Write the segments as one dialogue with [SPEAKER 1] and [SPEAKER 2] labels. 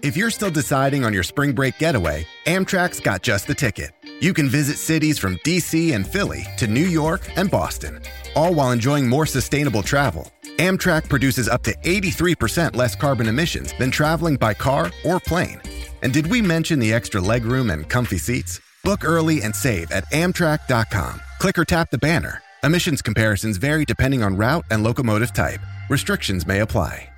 [SPEAKER 1] If you're still deciding on your spring break getaway, Amtrak's got just the ticket. You can visit cities from DC and Philly to New York and Boston, all while enjoying more sustainable travel. Amtrak produces up to 83% less carbon emissions than traveling by car or plane. And did we mention the extra legroom and comfy seats? Book early and save at Amtrak.com. Click or tap the banner. Emissions comparisons vary depending on route and locomotive type. Restrictions may apply.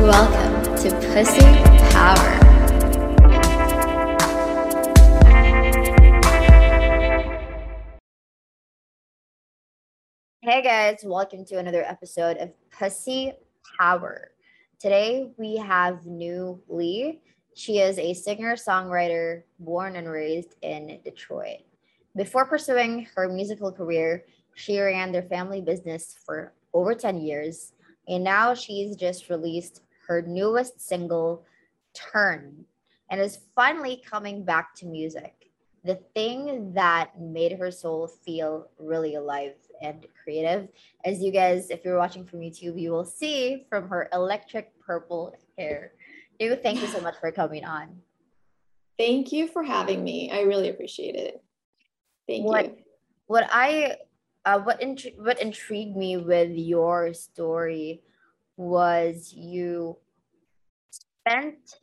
[SPEAKER 2] Welcome to Pussy Power. Hey guys, welcome to another episode of Pussy Power. Today we have Nou Lee. She is a singer songwriter born and raised in Detroit. Before pursuing her musical career, she ran their family business for over 10 years, and now she's just released her newest single, Turn, and is finally coming back to music. The thing that made her soul feel really alive and creative. As you guys, if you're watching from YouTube, you will see from her electric purple hair. Do thank you so much for coming on.
[SPEAKER 3] Thank you for having me. I really appreciate it. Thank
[SPEAKER 2] what,
[SPEAKER 3] you.
[SPEAKER 2] What I uh, what intri- what intrigued me with your story was you spent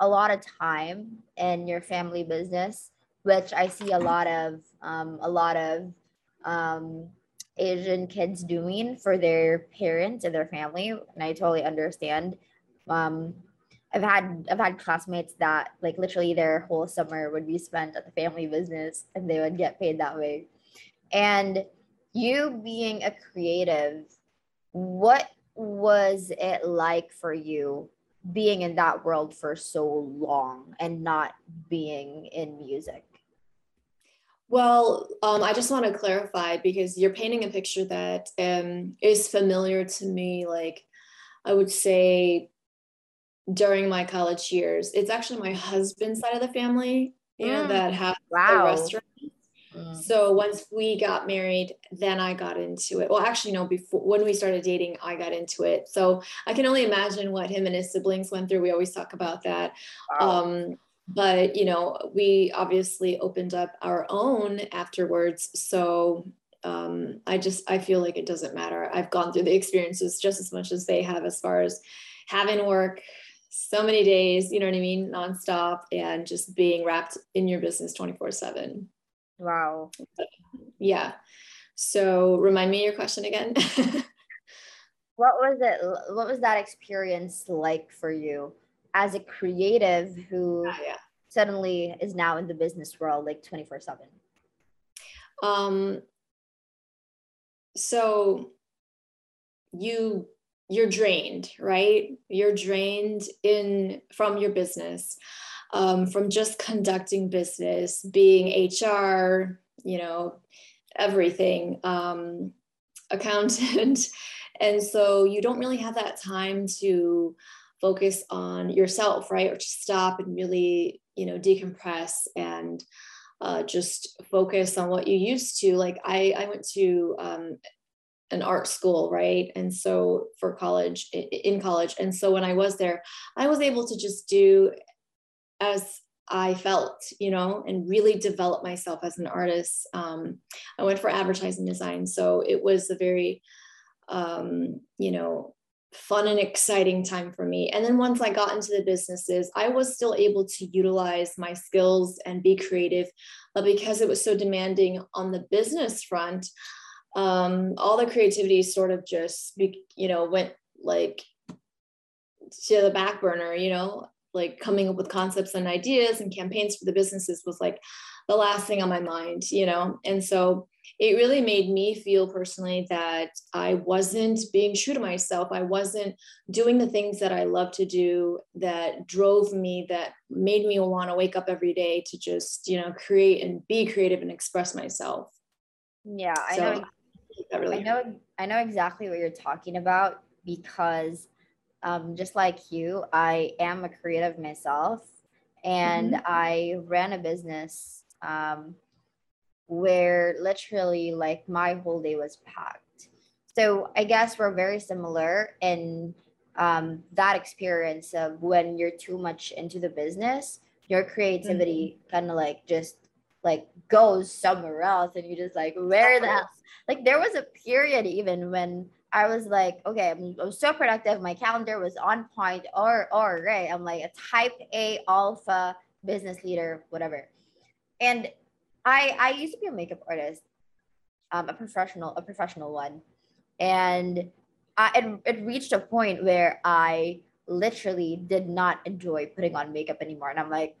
[SPEAKER 2] a lot of time in your family business, which I see a lot of um, a lot of um, Asian kids doing for their parents and their family, and I totally understand. Um, I've had I've had classmates that like literally their whole summer would be spent at the family business, and they would get paid that way. And you being a creative, what was it like for you being in that world for so long and not being in music?
[SPEAKER 3] Well, um, I just want to clarify because you're painting a picture that um, is familiar to me. Like, I would say during my college years, it's actually my husband's side of the family, you know, mm. that has wow. a restaurant. Mm. So once we got married, then I got into it. Well, actually, no, before when we started dating, I got into it. So I can only imagine what him and his siblings went through. We always talk about that. Wow. Um, but you know, we obviously opened up our own afterwards. So um, I just I feel like it doesn't matter. I've gone through the experiences just as much as they have, as far as having work so many days, you know what I mean, nonstop, and just being wrapped in your business 24 7.
[SPEAKER 2] Wow.
[SPEAKER 3] Yeah. So remind me your question again.
[SPEAKER 2] what was it? What was that experience like for you as a creative who yeah, yeah. suddenly is now in the business world like 24 7?
[SPEAKER 3] Um, so you you're drained right you're drained in from your business um, from just conducting business, being HR, you know, everything, um, accountant. and so you don't really have that time to focus on yourself, right? Or to stop and really, you know, decompress and uh, just focus on what you used to. Like I, I went to um, an art school, right? And so for college, in college. And so when I was there, I was able to just do as I felt, you know, and really develop myself as an artist. Um, I went for advertising design. So it was a very, um, you know, fun and exciting time for me. And then once I got into the businesses, I was still able to utilize my skills and be creative. But because it was so demanding on the business front, um, all the creativity sort of just, you know, went like to the back burner, you know, like coming up with concepts and ideas and campaigns for the businesses was like the last thing on my mind, you know? And so it really made me feel personally that I wasn't being true to myself. I wasn't doing the things that I love to do that drove me, that made me want to wake up every day to just, you know, create and be creative and express myself.
[SPEAKER 2] Yeah, I so, know. That really I know. I know exactly what you're talking about because, um, just like you, I am a creative myself, and mm-hmm. I ran a business. Um, where literally like my whole day was packed. So I guess we're very similar in um, that experience of when you're too much into the business, your creativity mm-hmm. kind of like just like goes somewhere else and you just like where the hell like there was a period even when I was like, okay, I'm, I'm so productive. My calendar was on point or or right. I'm like a type A alpha business leader, whatever. And I I used to be a makeup artist, um, a professional, a professional one, and I, it, it reached a point where I literally did not enjoy putting on makeup anymore, and I'm like,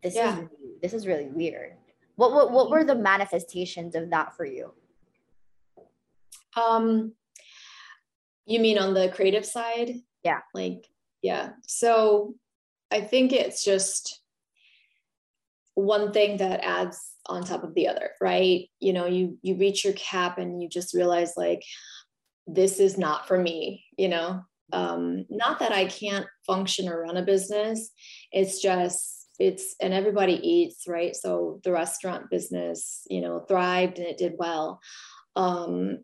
[SPEAKER 2] this yeah. is this is really weird. What, what what were the manifestations of that for you?
[SPEAKER 3] Um, you mean on the creative side?
[SPEAKER 2] Yeah.
[SPEAKER 3] Like yeah. So I think it's just one thing that adds on top of the other right you know you you reach your cap and you just realize like this is not for me you know um not that i can't function or run a business it's just it's and everybody eats right so the restaurant business you know thrived and it did well um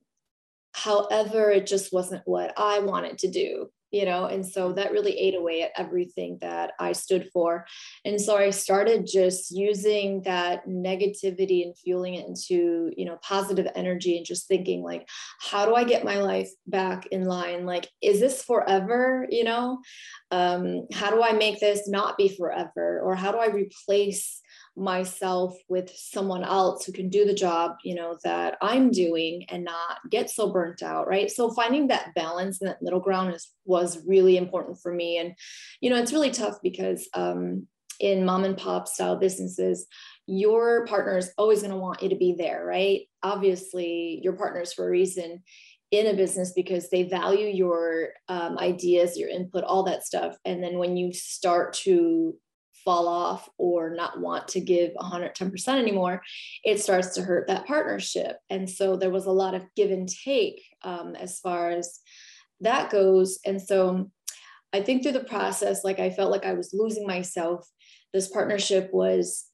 [SPEAKER 3] however it just wasn't what i wanted to do you know and so that really ate away at everything that i stood for. And so i started just using that negativity and fueling it into you know positive energy and just thinking like how do i get my life back in line? Like is this forever you know? Um, how do i make this not be forever? Or how do i replace myself with someone else who can do the job you know that i'm doing and not get so burnt out right? So finding that balance and that middle ground is was really important for me. And you know it's really tough because um, in mom and pop style businesses your partner is always going to want you to be there right? Obviously your partners for a reason in a business because they value your um, ideas your input all that stuff. And then when you start to fall off or not want to give 110% anymore, it starts to hurt that partnership. And so there was a lot of give and take um, as far as that goes. And so I think through the process, like I felt like I was losing myself. This partnership was,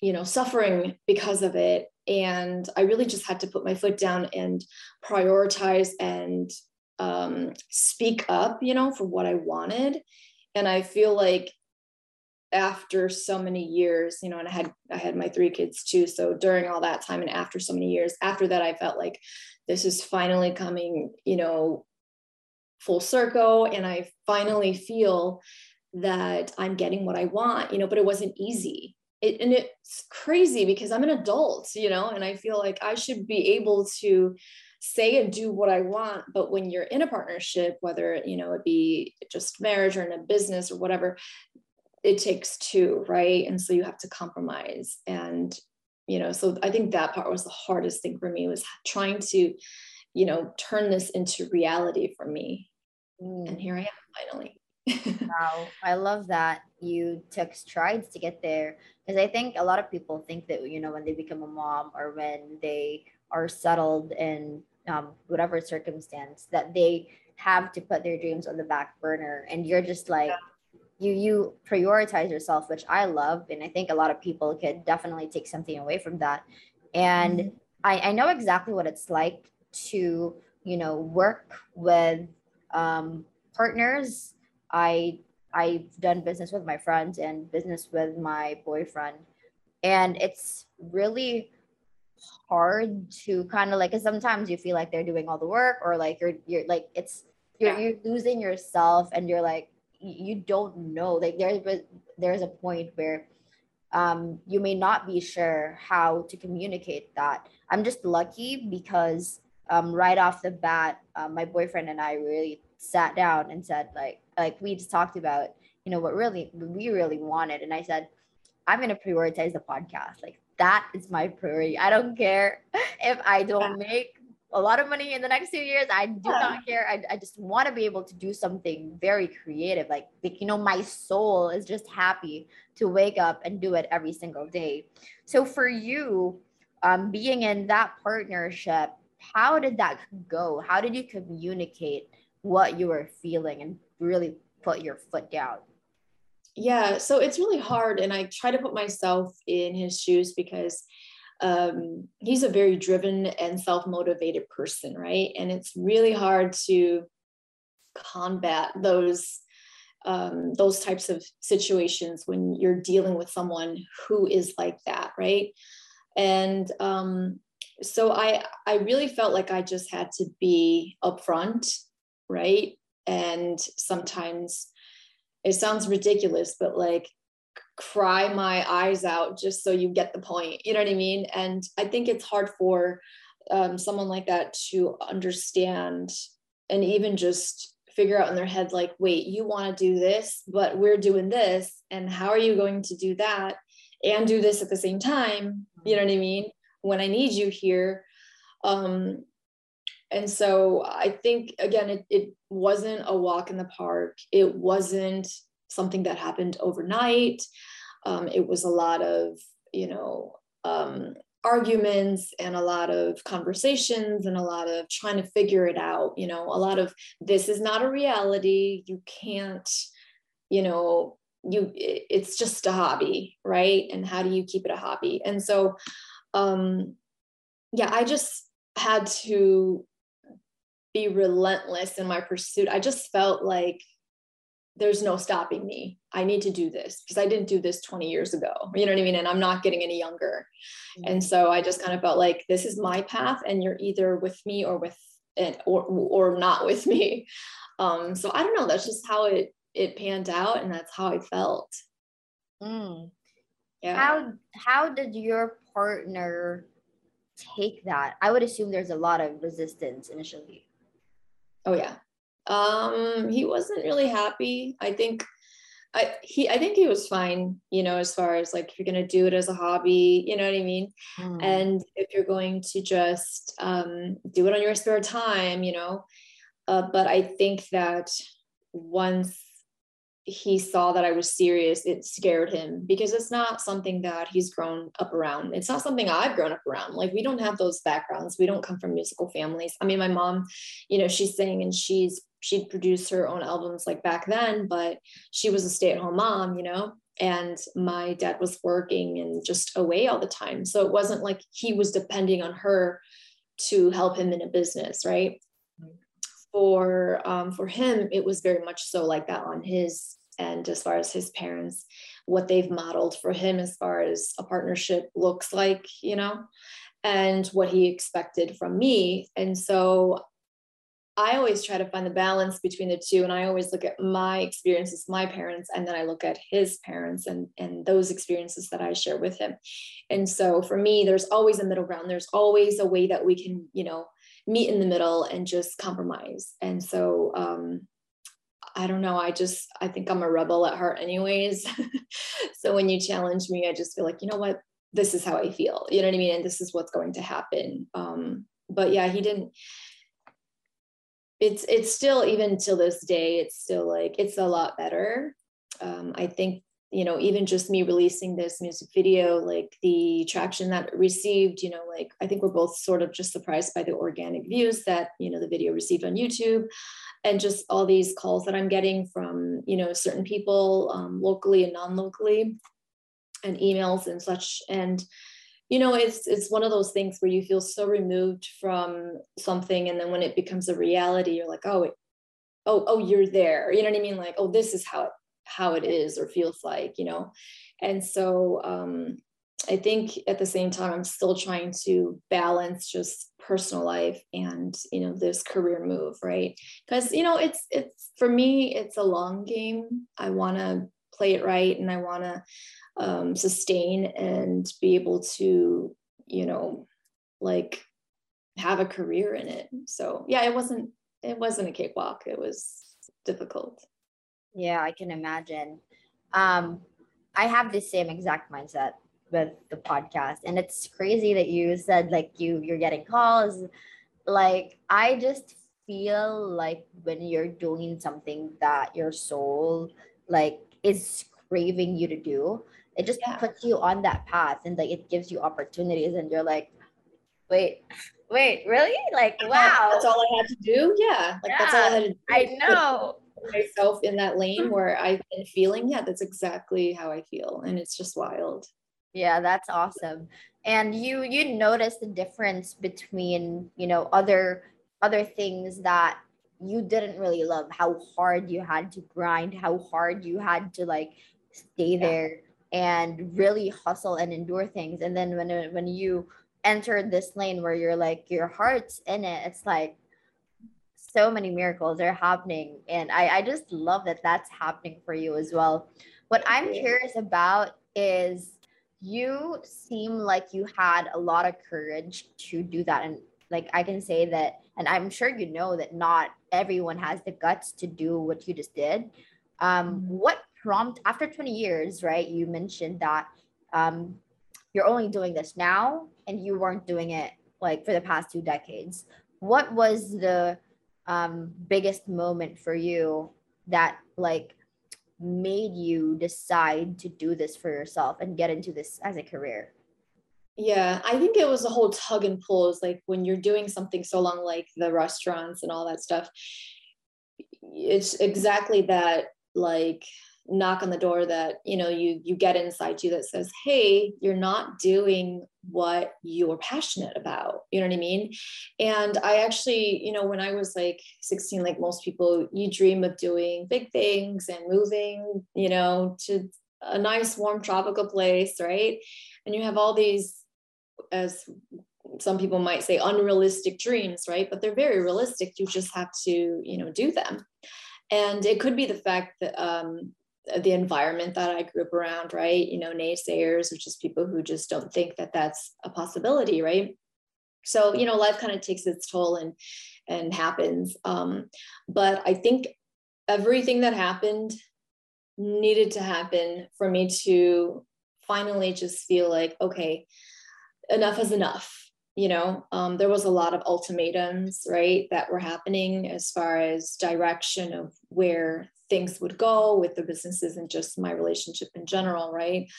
[SPEAKER 3] you know, suffering because of it. And I really just had to put my foot down and prioritize and um, speak up, you know, for what I wanted. And I feel like after so many years you know and i had i had my three kids too. So during all that time and after so many years after that i felt like this is finally coming you know full circle. And i finally feel that i'm getting what i want you know but it wasn't easy. It, and it's crazy because i'm an adult you know and i feel like i should be able to say and do what I want. But when you're in a partnership, whether you know it be just marriage or in a business or whatever, it takes two, right? And so you have to compromise. And, you know, so I think that part was the hardest thing for me was trying to, you know, turn this into reality for me. Mm. And here I am finally.
[SPEAKER 2] wow. I love that you took strides to get there. Because I think a lot of people think that, you know, when they become a mom or when they are settled in um, whatever circumstance, that they have to put their dreams on the back burner. And you're just like, yeah you you prioritize yourself which i love and i think a lot of people could definitely take something away from that. And mm-hmm. I, I know exactly what it's like to you know work with um, partners. I i've done business with my friends and business with my boyfriend. And it's really hard to kind of like because sometimes you feel like they're doing all the work or like you're you're like it's you're, you're losing yourself and you're like you don't know. Like there's there's a point where um, you may not be sure how to communicate that. I'm just lucky because um, right off the bat uh, my boyfriend and i really sat down and said like like we just talked about you know what really we really wanted. And i said i'm going to prioritize the podcast. Like that is my priority. I don't care if I don't make a lot of money in the next few years. I do not care. I, I just want to be able to do something very creative. Like, like, you know, my soul is just happy to wake up and do it every single day. So for you, um, being in that partnership, how did that go? How did you communicate what you were feeling and really put your foot down?
[SPEAKER 3] Yeah, so it's really hard. And I try to put myself in his shoes because um, he's a very driven and self motivated person, right? And it's really hard to combat those um, those types of situations when you're dealing with someone who is like that, right? And um, so I I really felt like I just had to be upfront, right? And sometimes it sounds ridiculous, but like cry my eyes out just so you get the point. You know what I mean? And I think it's hard for um, someone like that to understand and even just figure out in their head, like, wait, you want to do this, but we're doing this. And how are you going to do that and do this at the same time? You know what I mean? When I need you here. Um, and so I think, again, it, it wasn't a walk in the park. It wasn't something that happened overnight. Um, it was a lot of, you know, um, arguments and a lot of conversations and a lot of trying to figure it out. You know, a lot of this is not a reality. You can't, you know, you it's just a hobby, right? And how do you keep it a hobby? And so, um, yeah, I just had to be relentless in my pursuit. I just felt like there's no stopping me. I need to do this because I didn't do this 20 years ago. You know what I mean? And I'm not getting any younger. Mm-hmm. And so I just kind of felt like this is my path and you're either with me or with it or or not with me. Um, so I don't know. That's just how it it panned out and that's how I felt.
[SPEAKER 2] Mm. Yeah. How how did your partner take that? I would assume there's a lot of resistance initially.
[SPEAKER 3] Oh yeah. Um, he wasn't really happy. I think I he I think he was fine, you know, as far as like if you're gonna do it as a hobby, you know what I mean? Mm. And if you're going to just um do it on your spare time, you know. Uh, but I think that once he saw that I was serious, it scared him because it's not something that he's grown up around. It's not something I've grown up around. Like we don't have those backgrounds. We don't come from musical families. I mean, my mom, you know, she's sang and she's she'd produce her own albums like back then, but she was a stay-at-home mom, you know. And my dad was working and just away all the time. So it wasn't like he was depending on her to help him in a business, right? for um, for him it was very much so like that on his end as far as his parents what they've modeled for him as far as a partnership looks like you know and what he expected from me and so I always try to find the balance between the two. And I always look at my experiences, my parents, and then I look at his parents and, and those experiences that I share with him. And so for me, there's always a middle ground. There's always a way that we can, you know, meet in the middle and just compromise. And so um, I don't know. I just, I think I'm a rebel at heart, anyways. so when you challenge me, I just feel like, you know what? This is how I feel. You know what I mean? And this is what's going to happen. Um, but yeah, he didn't. It's it's still even till this day, it's still like it's a lot better. Um, I think you know even just me releasing this music video like the traction that received you know like i think we're both sort of just surprised by the organic views that you know the video received on youtube and just all these calls that i'm getting from you know certain people um, locally and non-locally and emails and such and you know it's it's one of those things where you feel so removed from something and then when it becomes a reality you're like oh oh oh you're there. You know what i mean? Like oh this is how it how it is or feels like you know? And so um i think at the same time i'm still trying to balance just personal life and you know this career move right? Because you know it's it's for me it's a long game. I want to play it right and i want to um, sustain and be able to you know like have a career in it so yeah it wasn't it wasn't a cakewalk it was difficult
[SPEAKER 2] yeah, I can imagine. Um, I have the same exact mindset. with the podcast and it's crazy that you said like you you're getting calls like i just feel like when you're doing something that your soul like is craving you to do it just yeah. puts you on that path and like it gives you opportunities and you're like wait wait really? Like wow.
[SPEAKER 3] that's all i had to do? Yeah like yeah, that's all i had to do
[SPEAKER 2] i know.
[SPEAKER 3] myself in that lane where i've been feeling yeah that's exactly how i feel and it's just wild.
[SPEAKER 2] Yeah that's awesome. And you you notice the difference between you know other other things that you didn't really love how hard you had to grind how hard you had to like stay there and really hustle and endure things. And then when uh, when you enter this lane where you're like your heart's in it it's like so many miracles are happening. And i i just love that that's happening for you as well. What i'm curious about is you seem like you had a lot of courage to do that. And like i can say that and i'm sure you know that not everyone has the guts to do what you just did. Um, mm-hmm. what prompt after 20 years right you mentioned that um, you're only doing this now and you weren't doing it like for the past two decades. What was the um, biggest moment for you that like made you decide to do this for yourself and get into this as a career
[SPEAKER 3] yeah i think it was a whole tug and pull is like when you're doing something so long like the restaurants and all that stuff it's exactly that like knock on the door that you know you you get inside you that says hey you're not doing what you're passionate about you know what i mean? And i actually you know when i was like 16 like most people you dream of doing big things and moving you know to a nice warm tropical place right? And you have all these as some people might say unrealistic dreams right but they're very realistic you just have to you know do them and it could be the fact that um, the environment that I grew up around, right? You know, naysayers, which is people who just don't think that that's a possibility, right? So, you know, life kind of takes its toll and and happens. Um, but I think everything that happened needed to happen for me to finally just feel like, okay, enough is enough. You know, um, there was a lot of ultimatums, right, that were happening as far as direction of where things would go with the businesses and just my relationship in general, right?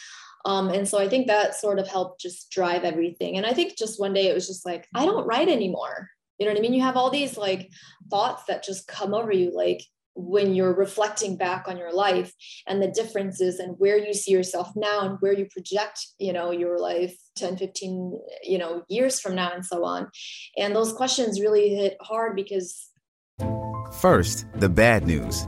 [SPEAKER 3] Um, and so I think that sort of helped just drive everything. And I think just one day it was just like, I don't write anymore. You know what I mean? You have all these like thoughts that just come over you, like when you're reflecting back on your life and the differences and where you see yourself now and where you project you know your life 10 15 you know years from now and so on. And those questions really hit hard because
[SPEAKER 4] first the bad news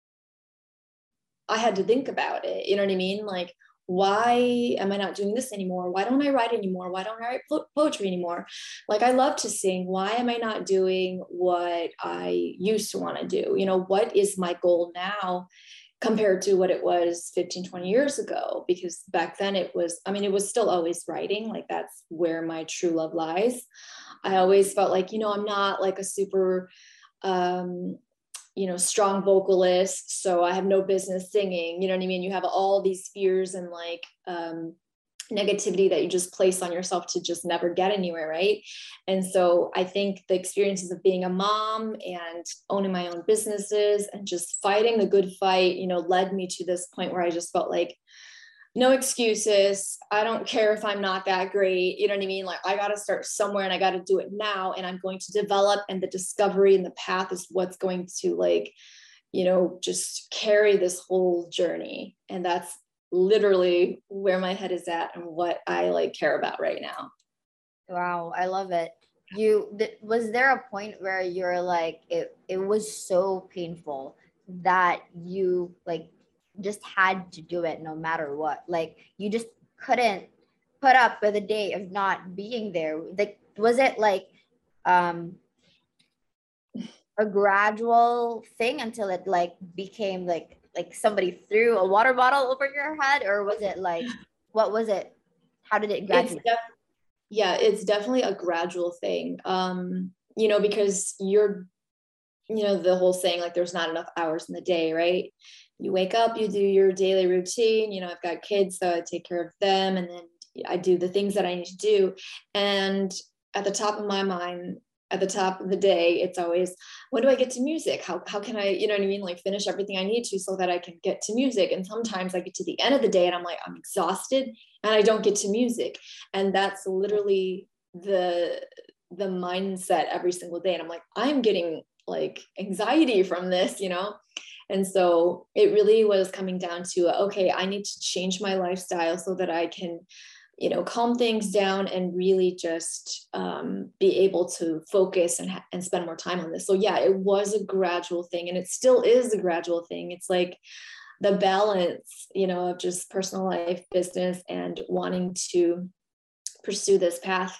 [SPEAKER 3] I had to think about it. You know what I mean? Like, why am I not doing this anymore? Why don't I write anymore? Why don't I write poetry anymore? Like, I love to sing. Why am I not doing what I used to want to do? You know, what is my goal now? compared to what it was 15 20 years ago because back then it was i mean it was still always writing like that's where my true love lies i always felt like you know i'm not like a super um you know strong vocalist so i have no business singing you know what i mean? You have all these fears and like um negativity that you just place on yourself to just never get anywhere right? And so i think the experiences of being a mom and owning my own businesses and just fighting the good fight you know led me to this point where i just felt like no excuses. I don't care if I'm not that great. You know what I mean? Like I got to start somewhere and I got to do it now and I'm going to develop and the discovery and the path is what's going to like you know just carry this whole journey and that's literally where my head is at and what I like care about right now.
[SPEAKER 2] Wow, I love it. You th- was there a point where you're like it it was so painful that you like just had to do it no matter what. Like you just couldn't put up with a day of not being there. Like was it like um a gradual thing until it like became like like somebody threw a water bottle over your head? Or was it like what was it? How did it graduate?
[SPEAKER 3] Def- yeah it's definitely a gradual thing. Um you know because you're you know the whole saying like there's not enough hours in the day right you wake up you do your daily routine you know i've got kids so i take care of them and then i do the things that i need to do. And at the top of my mind at the top of the day it's always when do i get to music? How, how can i you know what i mean? Like finish everything i need to so that i can get to music. And sometimes i get to the end of the day and i'm like i'm exhausted and i don't get to music. And that's literally the the mindset every single day. And i'm like i'm getting like anxiety from this you know and so it really was coming down to okay i need to change my lifestyle so that i can you know calm things down and really just um, be able to focus and, ha- and spend more time on this. So yeah it was a gradual thing and it still is a gradual thing. It's like the balance you know of just personal life business and wanting to pursue this path.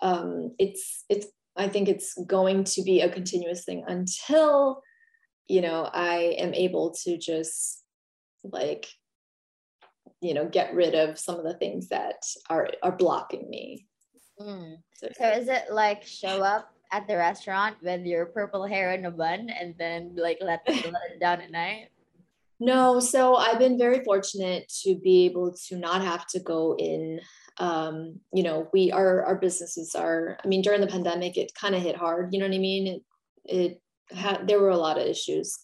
[SPEAKER 3] Um, it's it's i think it's going to be a continuous thing until you know i am able to just like you know get rid of some of the things that are are blocking me.
[SPEAKER 2] Mm. so, so is it like show up at the restaurant with your purple hair in a bun and then like let, let it down at night?
[SPEAKER 3] No so i've been very fortunate to be able to not have to go in um, you know we our our businesses are i mean during the pandemic it kind of hit hard you know what i mean? It it had there were a lot of issues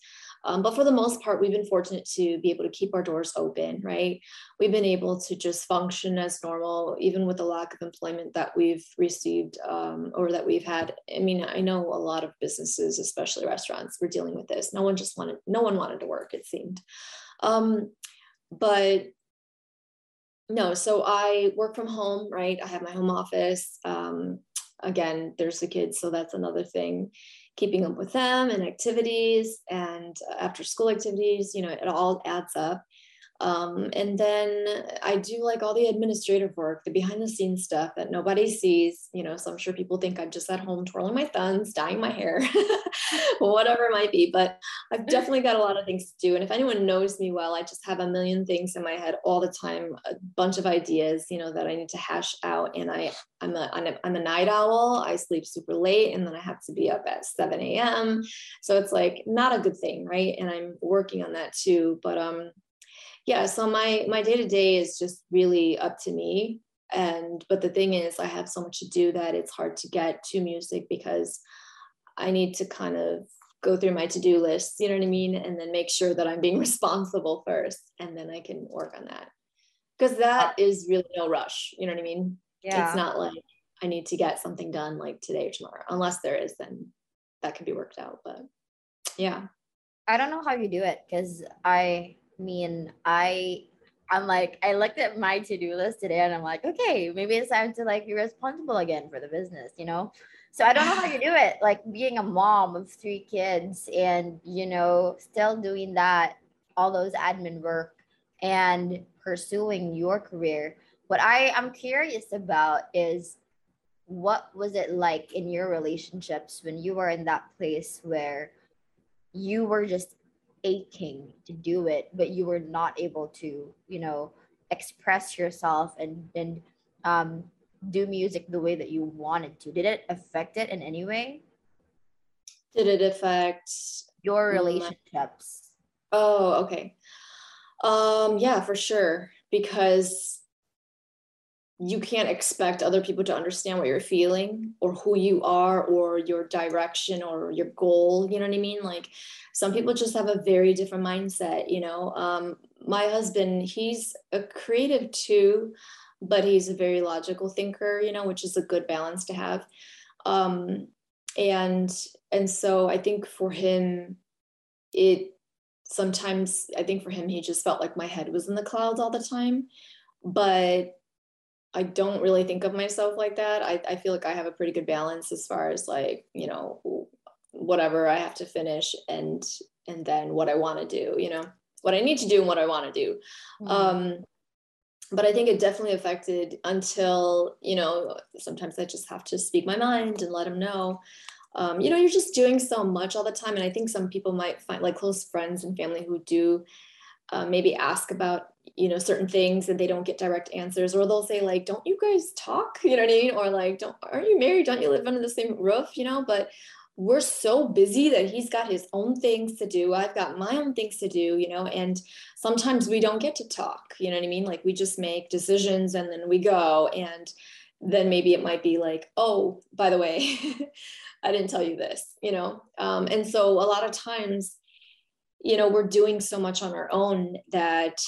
[SPEAKER 3] um, but for the most part, we've been fortunate to be able to keep our doors open, right? We've been able to just function as normal, even with the lack of employment that we've received um, or that we've had. I mean, I know a lot of businesses, especially restaurants, were dealing with this. No one just wanted, no one wanted to work, it seemed. Um, but no, so I work from home, right? I have my home office. Um, again, there's the kids, so that's another thing keeping up with them and activities and uh, after school activities you know it all adds up um, and then I do like all the administrative work, the behind the scenes stuff that nobody sees, you know. So I'm sure people think I'm just at home twirling my thumbs, dyeing my hair, whatever it might be. But I've definitely got a lot of things to do. And if anyone knows me well, I just have a million things in my head all the time, a bunch of ideas, you know, that I need to hash out. And I, I'm a, I'm a, I'm a night owl. I sleep super late and then I have to be up at 7 a.m. So it's like not a good thing, right? And I'm working on that too. But um, yeah so my my day to day is just really up to me. And but the thing is i have so much to do that it's hard to get to music because i need to kind of go through my to-do list you know what i mean? And then make sure that i'm being responsible first and then i can work on that. Because that is really no rush you know what i mean? Yeah. it's not like i need to get something done like today or tomorrow unless there is then that can be worked out but yeah.
[SPEAKER 2] I don't know how you do it because i mean, I I'm like, I looked at my to-do list today and I'm like, okay, maybe it's time to like be responsible again for the business, you know? So I don't know how you do it, like being a mom of three kids and, you know, still doing that, all those admin work and pursuing your career. What I am curious about is what was it like in your relationships when you were in that place where you were just aching to do it but you were not able to you know express yourself and and um, do music the way that you wanted to. Did it affect it in any way?
[SPEAKER 3] Did it affect
[SPEAKER 2] your relationships.
[SPEAKER 3] Oh okay. Um yeah for sure. Because you can't expect other people to understand what you're feeling or who you are or your direction or your goal you know what i mean? Like some people just have a very different mindset you know? Um, my husband he's a creative too but he's a very logical thinker you know which is a good balance to have. Um, and and so i think for him it sometimes i think for him he just felt like my head was in the clouds all the time. But I don't really think of myself like that. I, I feel like I have a pretty good balance as far as like, you know, whatever I have to finish and and then what I want to do, you know, what I need to do and what I want to do. Mm-hmm. Um but I think it definitely affected until, you know, sometimes I just have to speak my mind and let them know. Um, you know, you're just doing so much all the time. And I think some people might find like close friends and family who do uh, maybe ask about you know certain things and they don't get direct answers or they'll say like don't you guys talk? You know what i mean? Or like don't aren't you married? Don't you live under the same roof? You know but we're so busy that he's got his own things to do i've got my own things to do you know and sometimes we don't get to talk you know what i mean? Like we just make decisions and then we go and then maybe it might be like oh by the way i didn't tell you this you know? Um, and so a lot of times you know we're doing so much on our own that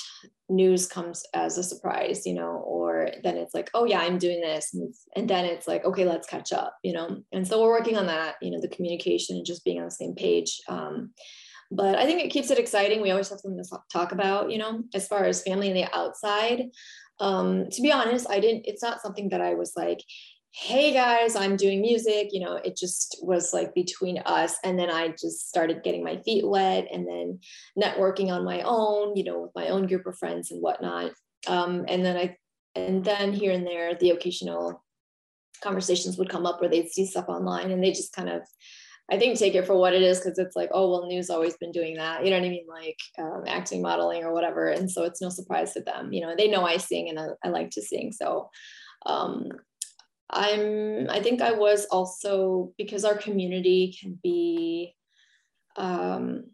[SPEAKER 3] news comes as a surprise you know or then it's like oh yeah i'm doing this. And, then it's like okay let's catch up you know? And so we're working on that you know the communication and just being on the same page. Um, but i think it keeps it exciting. We always have something to talk about you know as far as family and the outside. Um, to be honest i didn't it's not something that i was like hey guys, I'm doing music. You know, it just was like between us. And then I just started getting my feet wet and then networking on my own, you know, with my own group of friends and whatnot. Um, and then I, and then here and there, the occasional conversations would come up where they'd see stuff online and they just kind of, I think take it for what it is because it's like, oh, well, Nou's always been doing that. You know what I mean? Like um, acting, modeling, or whatever. And so it's no surprise to them. You know, they know I sing and I, I like to sing. So um, I'm I think I was also because our community can be um,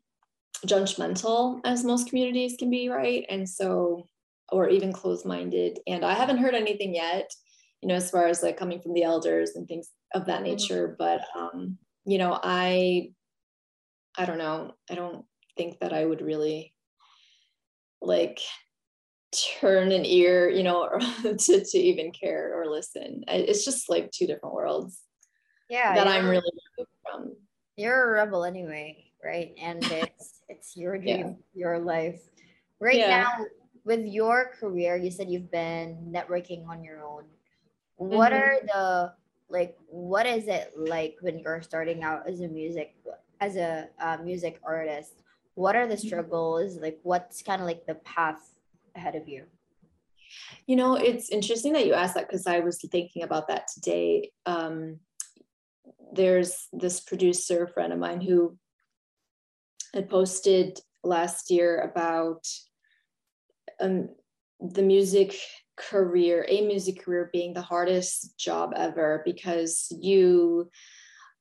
[SPEAKER 3] judgmental as most communities can be, right? And so or even closed-minded. And I haven't heard anything yet, you know, as far as like coming from the elders and things of that mm-hmm. nature. But um, you know, I I don't know. I don't think that I would really like turn an ear, you know, to, to even care or listen. It's just like two different worlds.
[SPEAKER 2] Yeah.
[SPEAKER 3] That I'm really from.
[SPEAKER 2] You're a rebel anyway, right? And it's it's your dream, yeah. your life. Right yeah. now, with your career, you said you've been networking on your own. What mm-hmm. are the like what is it like when you're starting out as a music as a uh, music artist? What are the mm-hmm. struggles? Like what's kind of like the path ahead of you?
[SPEAKER 3] You know, it's interesting that you asked that because I was thinking about that today. Um, there's this producer friend of mine who had posted last year about um, the music career, a music career being the hardest job ever because you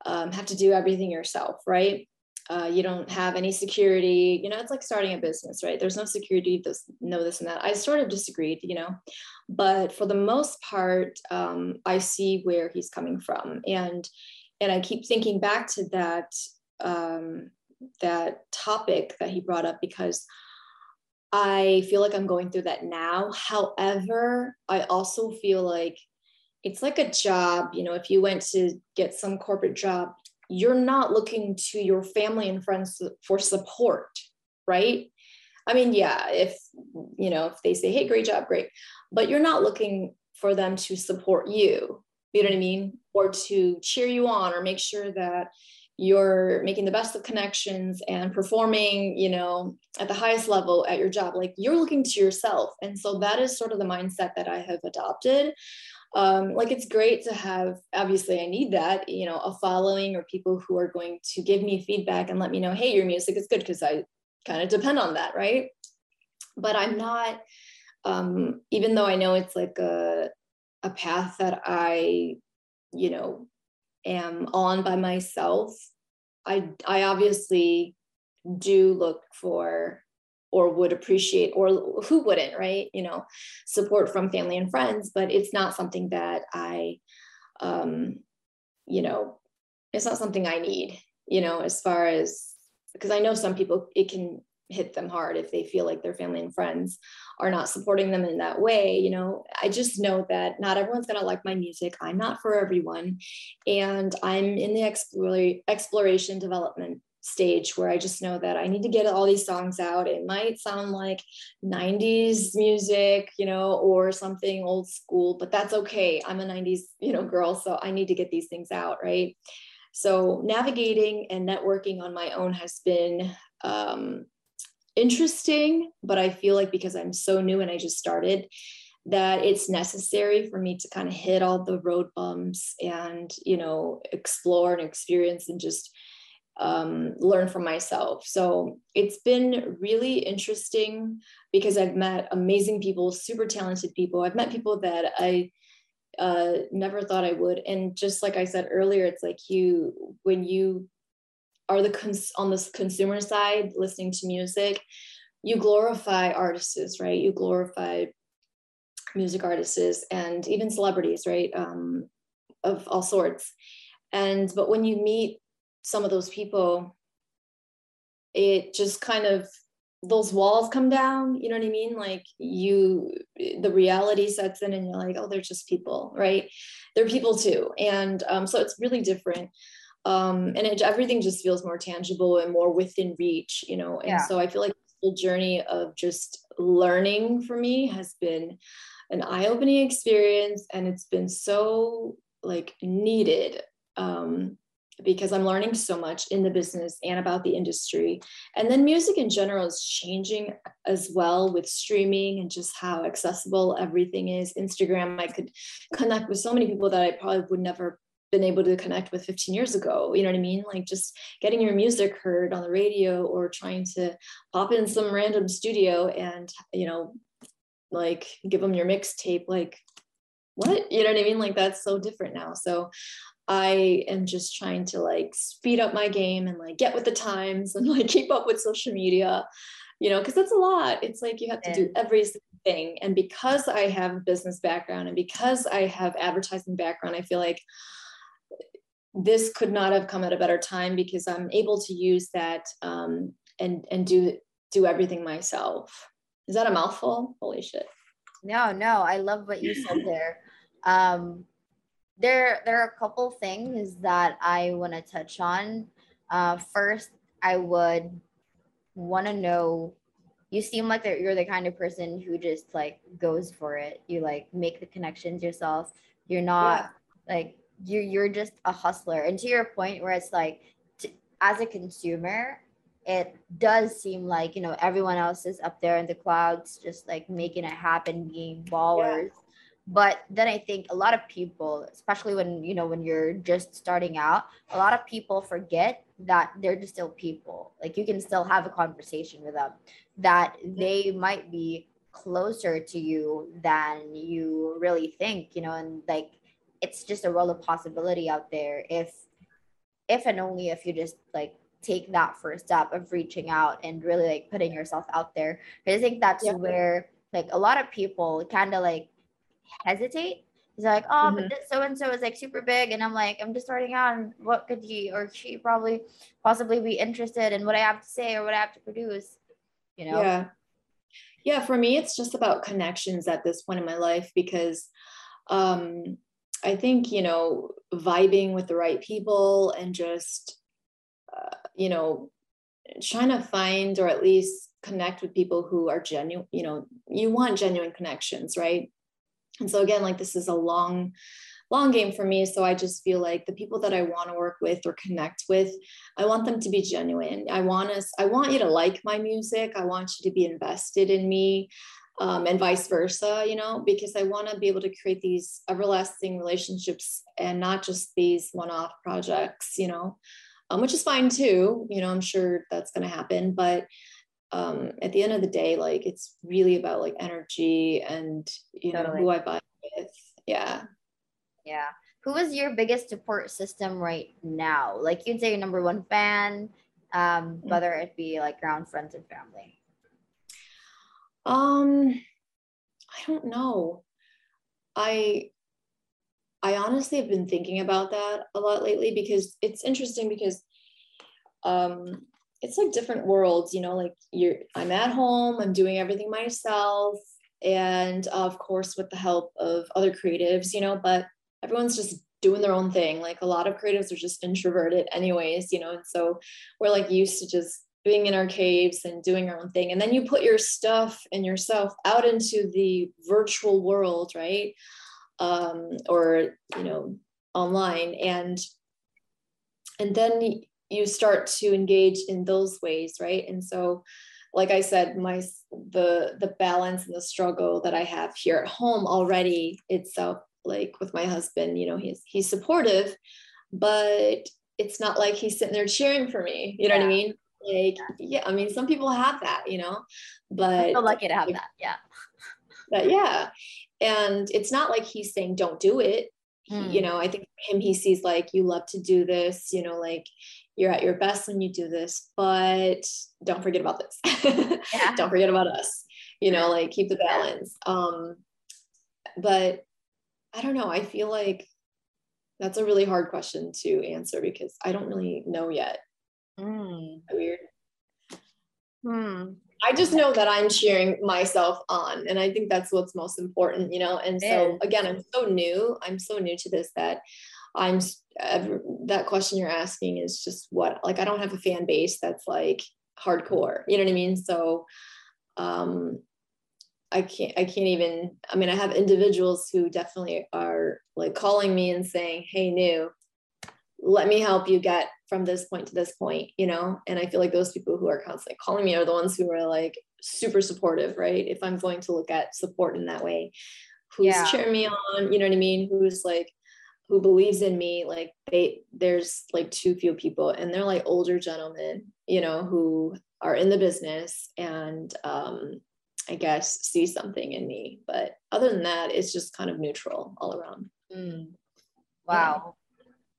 [SPEAKER 3] um, have to do everything yourself, right? Uh, you don't have any security you know it's like starting a business right? There's no security there's no this and that. I sort of disagreed you know but for the most part um, i see where he's coming from. And and i keep thinking back to that um, that topic that he brought up because i feel like i'm going through that now. However i also feel like it's like a job you know if you went to get some corporate job you're not looking to your family and friends for support, right? I mean, yeah, if you know, if they say, "Hey, great job, great," but you're not looking for them to support you. You know what I mm-hmm. mean? Or to cheer you on or make sure that you're making the best of connections and performing, you know, at the highest level at your job. Like you're looking to yourself. And so that is sort of the mindset that I have adopted um, like it's great to have obviously i need that you know a following or people who are going to give me feedback and let me know hey your music is good because i kind of depend on that right? But i'm not um, even though i know it's like a, a path that i you know am on by myself i i obviously do look for or would appreciate or who wouldn't right? You know support from family and friends but it's not something that i um you know it's not something i need you know as far as because i know some people it can hit them hard if they feel like their family and friends are not supporting them in that way you know? I just know that not everyone's going to like my music. I'm not for everyone. And i'm in the explore, exploration development stage where I just know that I need to get all these songs out. It might sound like 90s music, you know, or something old school, but that's okay. I'm a 90s, you know, girl, so I need to get these things out, right? So navigating and networking on my own has been um, interesting, but I feel like because I'm so new and I just started, that it's necessary for me to kind of hit all the road bumps and you know explore and experience and just um, learn from myself. So it's been really interesting because I've met amazing people, super talented people. I've met people that I uh, never thought I would. And just like I said earlier, it's like you, when you are the cons- on the consumer side, listening to music, you glorify artists, right? You glorify music artists and even celebrities, right? Um, of all sorts. And but when you meet some of those people, it just kind of those walls come down you know what i mean? Like you the reality sets in and you're like oh they're just people right? They're people too. And um, so it's really different. Um, and it, everything just feels more tangible and more within reach you know? And yeah. so i feel like the whole journey of just learning for me has been an eye-opening experience and it's been so like needed. Um, because I'm learning so much in the business and about the industry. And then music in general is changing as well with streaming and just how accessible everything is. Instagram, I could connect with so many people that I probably would never been able to connect with 15 years ago. You know what I mean? Like just getting your music heard on the radio or trying to pop in some random studio and, you know, like give them your mixtape, like what you know what i mean like that's so different now so I am just trying to like speed up my game and like get with the times and like keep up with social media, you know, because that's a lot. It's like you have to do every thing. And because I have a business background and because I have advertising background, I feel like this could not have come at a better time because I'm able to use that um, and and do do everything myself. Is that a mouthful? Holy shit.
[SPEAKER 2] No, no, I love what you said there. Um, there there are a couple things that I want to touch on. Uh, first, I would want to know. You seem like that you're the kind of person who just like goes for it. You like make the connections yourself. You're not yeah. like you're you're just a hustler. And to your point, where it's like, to, as a consumer, it does seem like you know everyone else is up there in the clouds, just like making it happen, being ballers. Yeah but then i think a lot of people especially when you know when you're just starting out a lot of people forget that they're just still people. Like you can still have a conversation with them that they might be closer to you than you really think you know? And like it's just a world of possibility out there if if and only if you just like take that first step of reaching out and really like putting yourself out there. I think that's yeah. where like a lot of people kind of like hesitate. He's like, oh, mm-hmm. but this so and so is like super big, and I'm like, I'm just starting out, and what could he or she probably possibly be interested in what I have to say or what I have to produce, you know?
[SPEAKER 3] Yeah, yeah. For me, it's just about connections at this point in my life because um, I think you know vibing with the right people and just uh, you know trying to find or at least connect with people who are genuine you know you want genuine connections right and so again like this is a long long game for me. So i just feel like the people that i want to work with or connect with i want them to be genuine. I want us i want you to like my music. I want you to be invested in me um, and vice versa you know because i want to be able to create these everlasting relationships and not just these one-off projects you know um, which is fine too. You know i'm sure that's going to happen but um, at the end of the day, like it's really about like energy and you totally. know who I buy with. Yeah.
[SPEAKER 2] Yeah. Who is your biggest support system right now? Like you'd say your number one fan, um, mm-hmm. whether it be like ground friends and family.
[SPEAKER 3] Um, I don't know. I I honestly have been thinking about that a lot lately because it's interesting because um it's like different worlds, you know, like you're I'm at home, I'm doing everything myself and of course with the help of other creatives, you know, but everyone's just doing their own thing. Like a lot of creatives are just introverted anyways, you know, and so we're like used to just being in our caves and doing our own thing. And then you put your stuff and yourself out into the virtual world, right? Um, or, you know, online and and then you start to engage in those ways, right? And so like I said, my the the balance and the struggle that I have here at home already itself, like with my husband, you know, he's he's supportive, but it's not like he's sitting there cheering for me. You know yeah. what I mean? Like, yeah, I mean, some people have that, you know, but
[SPEAKER 2] I'm lucky to have that. Yeah.
[SPEAKER 3] But yeah. And it's not like he's saying, don't do it. Mm. He, you hmm. know, I think him, he sees like, you love to do this, you know, like you're at your best when you do this, but don't forget about this. Yeah. don't forget about us, you know, like keep the balance. Um, but I don't know. I feel like that's a really hard question to answer because I don't really know yet. Mm. Weird. Hmm. I just know that I'm cheering myself on. And I think that's what's most important, you know? And so, again, I'm so new. I'm so new to this that I'm that question you're asking is just what, like, I don't have a fan base that's like hardcore, you know what I mean? So, um, I can't, I can't even, I mean, I have individuals who definitely are like calling me and saying, Hey, Nou, let me help you get from this point to this point, you know? And I feel like those people who are constantly calling me are the ones who are like super supportive, right? If I'm going to look at support in that way, who's yeah. cheering me on, you know what I mean? Who's like, who believes in me, like they there's like too few people and they're like older gentlemen, you know, who are in the business and um I guess see something in me. But other than that, it's just kind of neutral all around. Mm.
[SPEAKER 2] Wow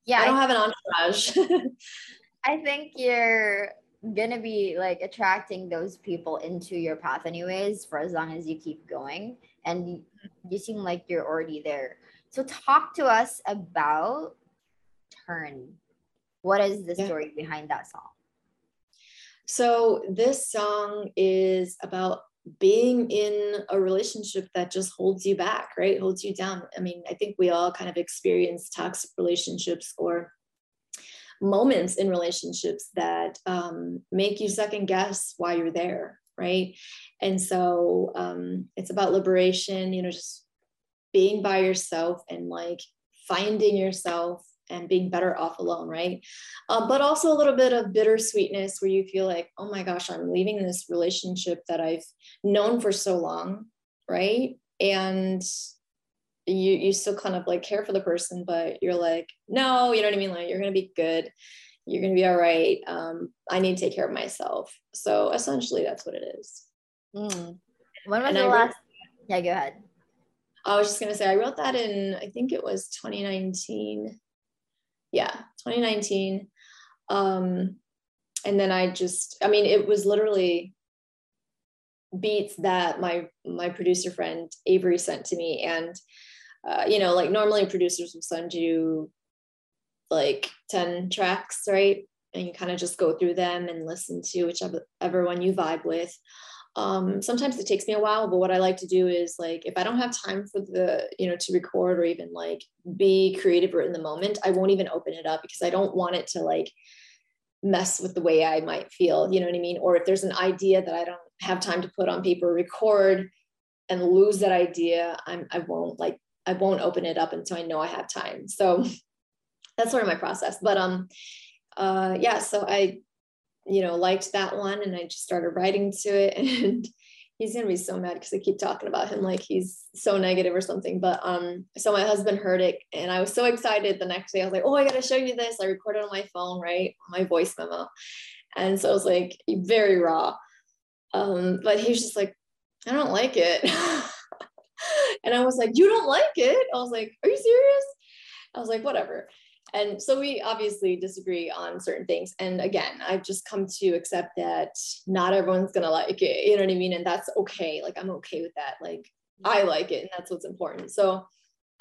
[SPEAKER 3] yeah i don't I, have an entourage
[SPEAKER 2] i think you're gonna be like attracting those people into your path anyways for as long as you keep going and you, you seem like you're already there so talk to us about turn what is the story behind that song
[SPEAKER 3] so this song is about being in a relationship that just holds you back, right? Holds you down. I mean, I think we all kind of experience toxic relationships or moments in relationships that um, make you second guess why you're there, right? And so um, it's about liberation, you know, just being by yourself and like finding yourself and being better off alone, right? Um, but also a little bit of bittersweetness where you feel like, oh my gosh, I'm leaving this relationship that I've known for so long, right? And you you still kind of like care for the person, but you're like, no, you know what I mean? Like you're gonna be good, you're gonna be all right. Um, I need to take care of myself. So essentially, that's what it is.
[SPEAKER 2] Mm. When was and the I last? Wrote, yeah, go ahead.
[SPEAKER 3] I was just gonna say I wrote that in I think it was 2019 yeah 2019 um and then i just i mean it was literally beats that my my producer friend avery sent to me. And uh, you know like normally producers will send you like 10 tracks right? And you kind of just go through them and listen to whichever one you vibe with um, sometimes it takes me a while but what i like to do is like if i don't have time for the you know to record or even like be creative or in the moment i won't even open it up because i don't want it to like mess with the way i might feel you know what i mean? Or if there's an idea that i don't have time to put on paper record and lose that idea i'm i won't like i won't open it up until i know i have time. So that's sort of my process. But um uh yeah so i you know, liked that one and I just started writing to it and he's gonna be so mad because I keep talking about him like he's so negative or something. But um, so my husband heard it and I was so excited the next day. I was like, oh, I gotta show you this. I recorded on my phone, right? My voice memo. And so I was like very raw. Um, but he was just like, I don't like it. and I was like, You don't like it? I was like, Are you serious? I was like, whatever. And so we obviously disagree on certain things. And again i've just come to accept that not everyone's gonna like it you know what i mean? And that's okay. Like i'm okay with that. Like i like it and that's what's important. So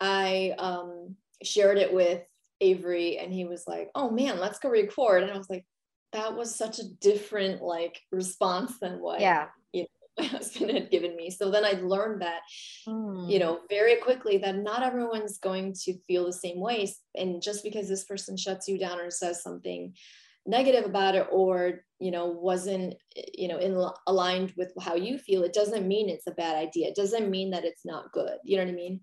[SPEAKER 3] i um shared it with avery and he was like oh man let's go record. And i was like that was such a different like response than what
[SPEAKER 2] yeah
[SPEAKER 3] my husband had given me. So then i learned that
[SPEAKER 2] Hmm.
[SPEAKER 3] you know very quickly that not everyone's going to feel the same way. And just because this person shuts you down or says something negative about it or you know wasn't you know in aligned with how you feel it doesn't mean it's a bad idea. It doesn't mean that it's not good. You know what i mean?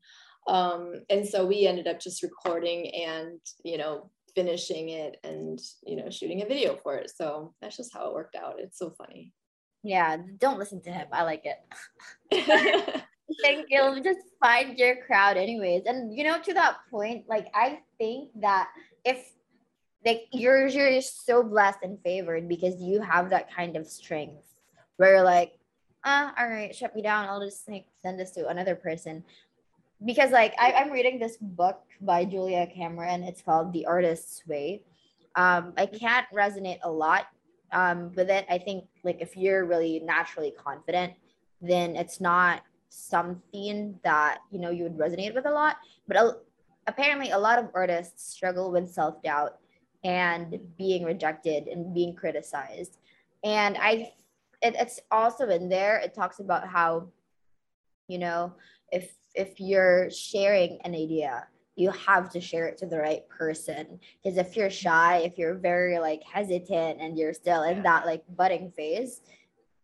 [SPEAKER 3] Um and so we ended up just recording and you know finishing it and you know shooting a video for it. So that's just how it worked out. It's so funny
[SPEAKER 2] Yeah, don't listen to him. I like it. I think you'll just find your crowd anyways. And you know, to that point, like I think that if like you're you're so blessed and favored because you have that kind of strength where you're like, ah, all right, shut me down. I'll just like send this to another person. Because like I, I'm reading this book by Julia Cameron. It's called The Artist's Way. Um, I can't resonate a lot um, with it. I think like if you're really naturally confident, then it's not something that you know you would resonate with a lot. But a- apparently, a lot of artists struggle with self doubt and being rejected and being criticized. And I, it, it's also in there. It talks about how, you know, if if you're sharing an idea you have to share it to the right person. Because if you're shy if you're very like hesitant and you're still in that like budding phase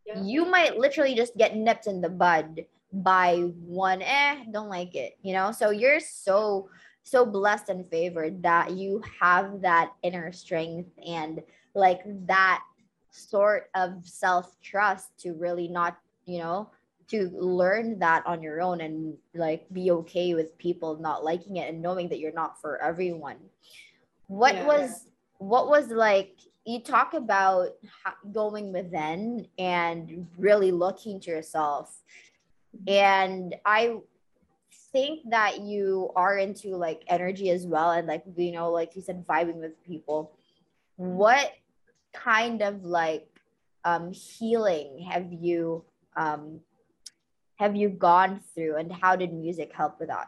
[SPEAKER 3] Yeah.
[SPEAKER 2] you might literally just get nipped in the bud by one eh don't like it you know? So you're so so blessed and favored that you have that inner strength and like that sort of self trust to really not you know to learn that on your own and like be okay with people not liking it and knowing that you're not for everyone. What
[SPEAKER 3] Yeah.
[SPEAKER 2] was what was like you talk about going within and really looking to yourself. And i think that you are into like energy as well and like you know like you said vibing with people. What kind of like um healing have you um have you gone through and how did music help with that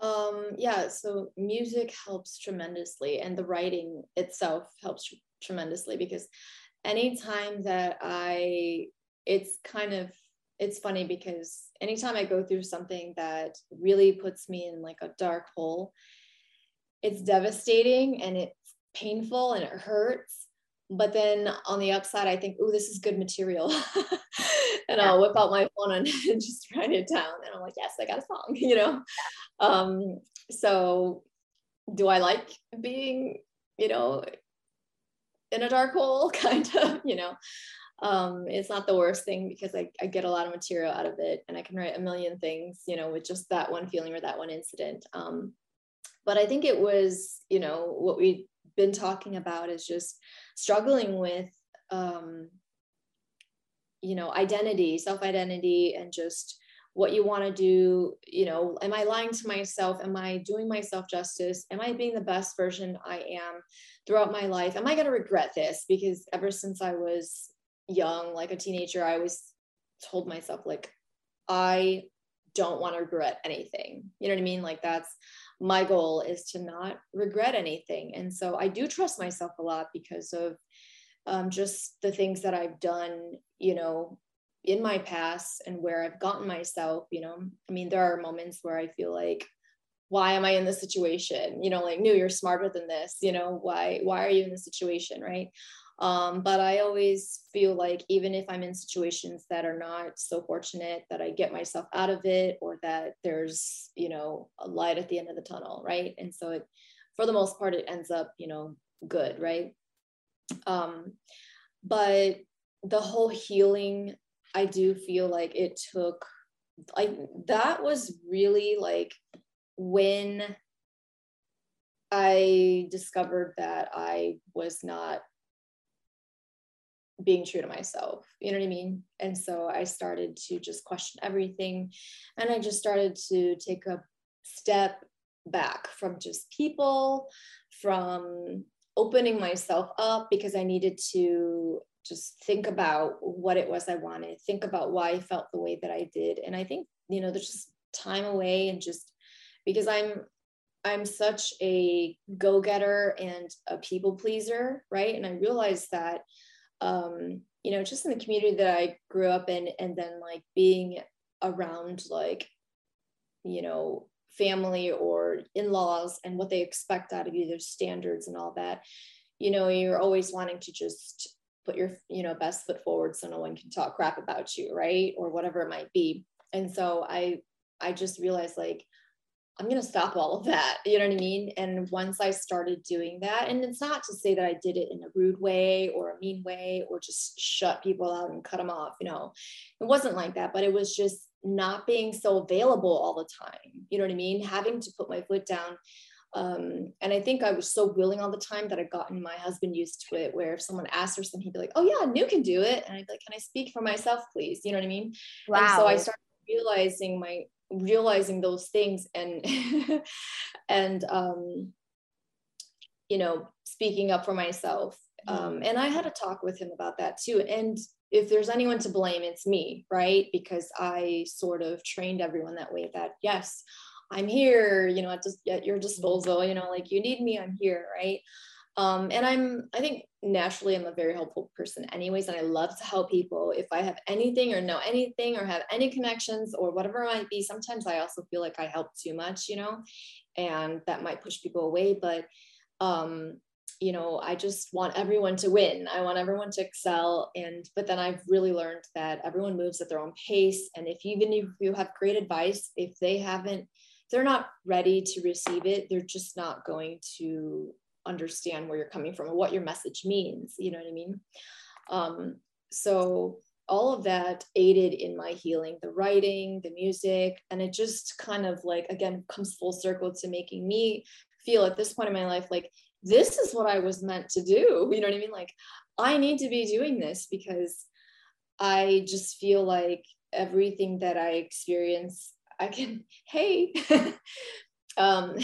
[SPEAKER 3] um yeah so music helps tremendously and the writing itself helps tr- tremendously because anytime that i it's kind of it's funny because anytime i go through something that really puts me in like a dark hole it's devastating and it's painful and it hurts but then on the upside i think oh this is good material and i'll whip out my phone and just write it down and i'm like yes i got a song you know? Um so do i like being you know in a dark hole? Kind of you know? Um it's not the worst thing because I, I get a lot of material out of it and i can write a million things you know with just that one feeling or that one incident. Um but i think it was you know what we've been talking about is just struggling with um you know identity self identity and just what you want to do you know am i lying to myself am i doing myself justice am i being the best version i am throughout my life am i going to regret this because ever since i was young like a teenager i always told myself like i don't want to regret anything. You know what I mean? Like that's my goal is to not regret anything. And so I do trust myself a lot because of um, just the things that I've done, you know, in my past and where I've gotten myself, you know. I mean, there are moments where I feel like, why am I in this situation? You know, like, no, you're smarter than this, you know, why, why are you in this situation? Right. Um, but I always feel like even if I'm in situations that are not so fortunate that I get myself out of it or that there's, you know, a light at the end of the tunnel, right? And so it, for the most part, it ends up, you know, good, right? Um, but the whole healing, I do feel like it took, like, that was really like when I discovered that I was not being true to myself you know what i mean? And so i started to just question everything and i just started to take a step back from just people from opening myself up because i needed to just think about what it was i wanted think about why i felt the way that i did. And i think you know there's just time away and just because i'm i'm such a go-getter and a people pleaser right? And i realized that um, you know, just in the community that I grew up in, and then like being around like, you know, family or in laws and what they expect out of you, their standards and all that, you know, you're always wanting to just put your, you know, best foot forward so no one can talk crap about you, right? Or whatever it might be. And so I, I just realized like, I'm going to stop all of that. You know what I mean? And once I started doing that, and it's not to say that I did it in a rude way or a mean way or just shut people out and cut them off. You know, it wasn't like that, but it was just not being so available all the time. You know what I mean? Having to put my foot down. Um, and I think I was so willing all the time that I gotten my husband used to it, where if someone asked for something, he'd be like, Oh, yeah, Nou can do it. And I'd be like, Can I speak for myself, please? You know what I mean? Wow. And so I started realizing my realizing those things and and um you know speaking up for myself um and i had a talk with him about that too and if there's anyone to blame it's me right because i sort of trained everyone that way that yes i'm here you know at, just, at your disposal you know like you need me i'm here right um, and I'm, I think naturally I'm a very helpful person anyways. And I love to help people if I have anything or know anything or have any connections or whatever it might be. Sometimes I also feel like I help too much, you know, and that might push people away. But, um, you know, I just want everyone to win. I want everyone to excel. And, but then I've really learned that everyone moves at their own pace. And if even if you have great advice, if they haven't, they're not ready to receive it, they're just not going to understand where you're coming from or what your message means you know what i mean um, so all of that aided in my healing the writing the music and it just kind of like again comes full circle to making me feel at this point in my life like this is what i was meant to do you know what i mean like i need to be doing this because i just feel like everything that i experience i can hey um,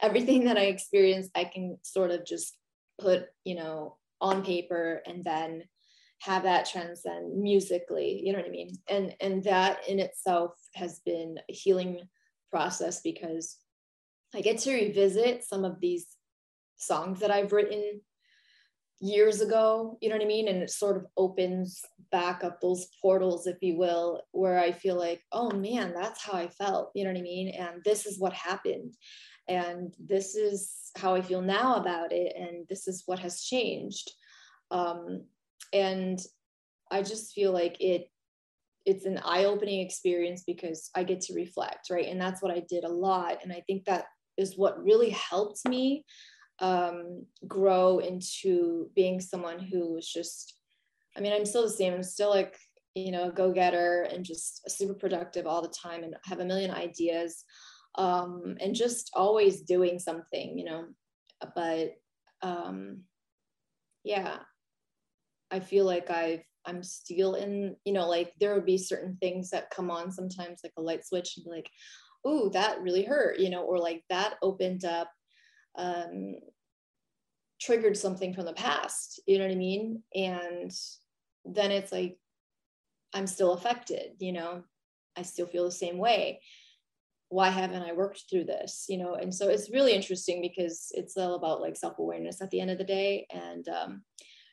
[SPEAKER 3] everything that I experience, I can sort of just put, you know, on paper and then have that transcend musically. You know what I mean? And and that in itself has been a healing process because I get to revisit some of these songs that I've written years ago, you know what I mean? And it sort of opens back up those portals, if you will, where I feel like, oh man, that's how I felt, you know what I mean? And this is what happened. And this is how I feel now about it. And this is what has changed. Um, and I just feel like it it's an eye-opening experience because I get to reflect, right? And that's what I did a lot. And I think that is what really helped me um, grow into being someone who was just, I mean, I'm still the same. I'm still like, you know, a go getter and just super productive all the time and have a million ideas um, and just always doing something, you know. But um, yeah, I feel like I've, I'm still in, you know, like there would be certain things that come on sometimes, like a light switch, and be like, "Ooh, that really hurt," you know, or like that opened up um, triggered something from the past you know what i mean and then it's like i'm still affected you know I still feel the same way. Why haven't I worked through this? You know, and so it's really interesting because it's all about like self awareness at the end of the day. And um,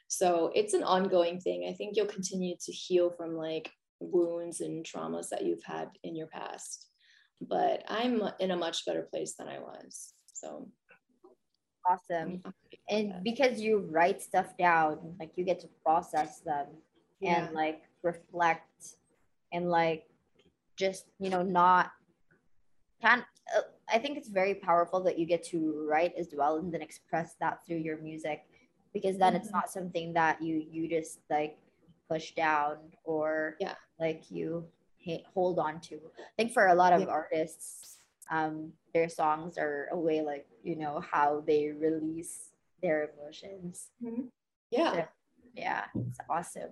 [SPEAKER 3] so it's an ongoing thing. I think you'll continue to heal from like wounds and traumas that you've had in your past. But I'm in a much better place than I was. So
[SPEAKER 2] awesome. And because you write stuff down, like you get to process them yeah. and like reflect and like just, you know, not can uh, I think it's very powerful that you get to write as well and then express that through your music because then mm-hmm. it's not something that you you just like push down or
[SPEAKER 3] yeah
[SPEAKER 2] like you hold on to i think for a lot of yeah. artists um their songs are a way like you know how they release their emotions.
[SPEAKER 3] Mm-hmm. yeah. So,
[SPEAKER 2] yeah it's awesome.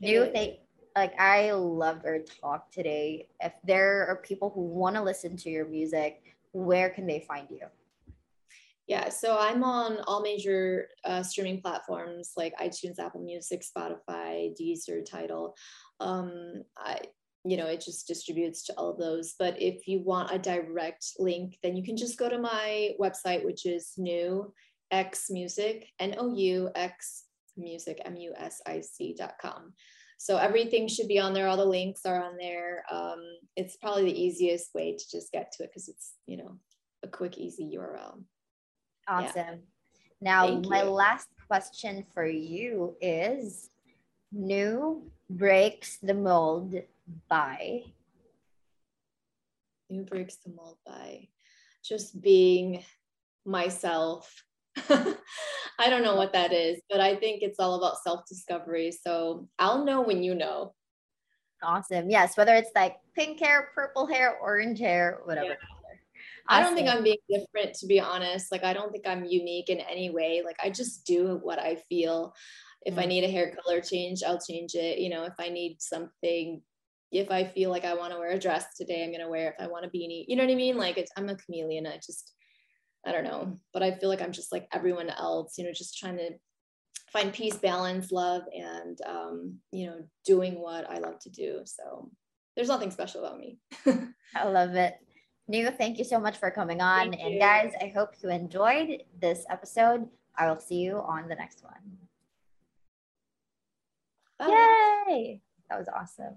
[SPEAKER 2] Do you think like i loved our talk today. If there are people who want to listen to your music where can they find you?
[SPEAKER 3] Yeah, so I'm on all major uh, streaming platforms like iTunes, Apple Music, Spotify, Deezer, Tidal. Um, I, you know, it just distributes to all of those. But if you want a direct link, then you can just go to my website, which is new x music, N O U X music, M U S I C.com. So everything should be on there. All the links are on there. Um, it's probably the easiest way to just get to it because it's, you know, a quick, easy URL.
[SPEAKER 2] Awesome. Yeah. Now, Thank my you. last question for you is Nou breaks the mold by
[SPEAKER 3] Nou breaks the mold by just being myself i don't know what that is but i think it's all about self-discovery so i'll know when you know
[SPEAKER 2] awesome yes whether it's like pink hair purple hair orange hair whatever yeah.
[SPEAKER 3] I don't think I'm being different, to be honest. Like, I don't think I'm unique in any way. Like, I just do what I feel. If mm-hmm. I need a hair color change, I'll change it. You know, if I need something, if I feel like I want to wear a dress today, I'm going to wear it. If I want a beanie, you know what I mean? Like, it's, I'm a chameleon. I just, I don't know. But I feel like I'm just like everyone else, you know, just trying to find peace, balance, love, and, um, you know, doing what I love to do. So there's nothing special about me.
[SPEAKER 2] I love it. Nou, thank you so much for coming on. Thank and you. guys, I hope you enjoyed this episode. I will see you on the next one. Bye. Yay! That was awesome.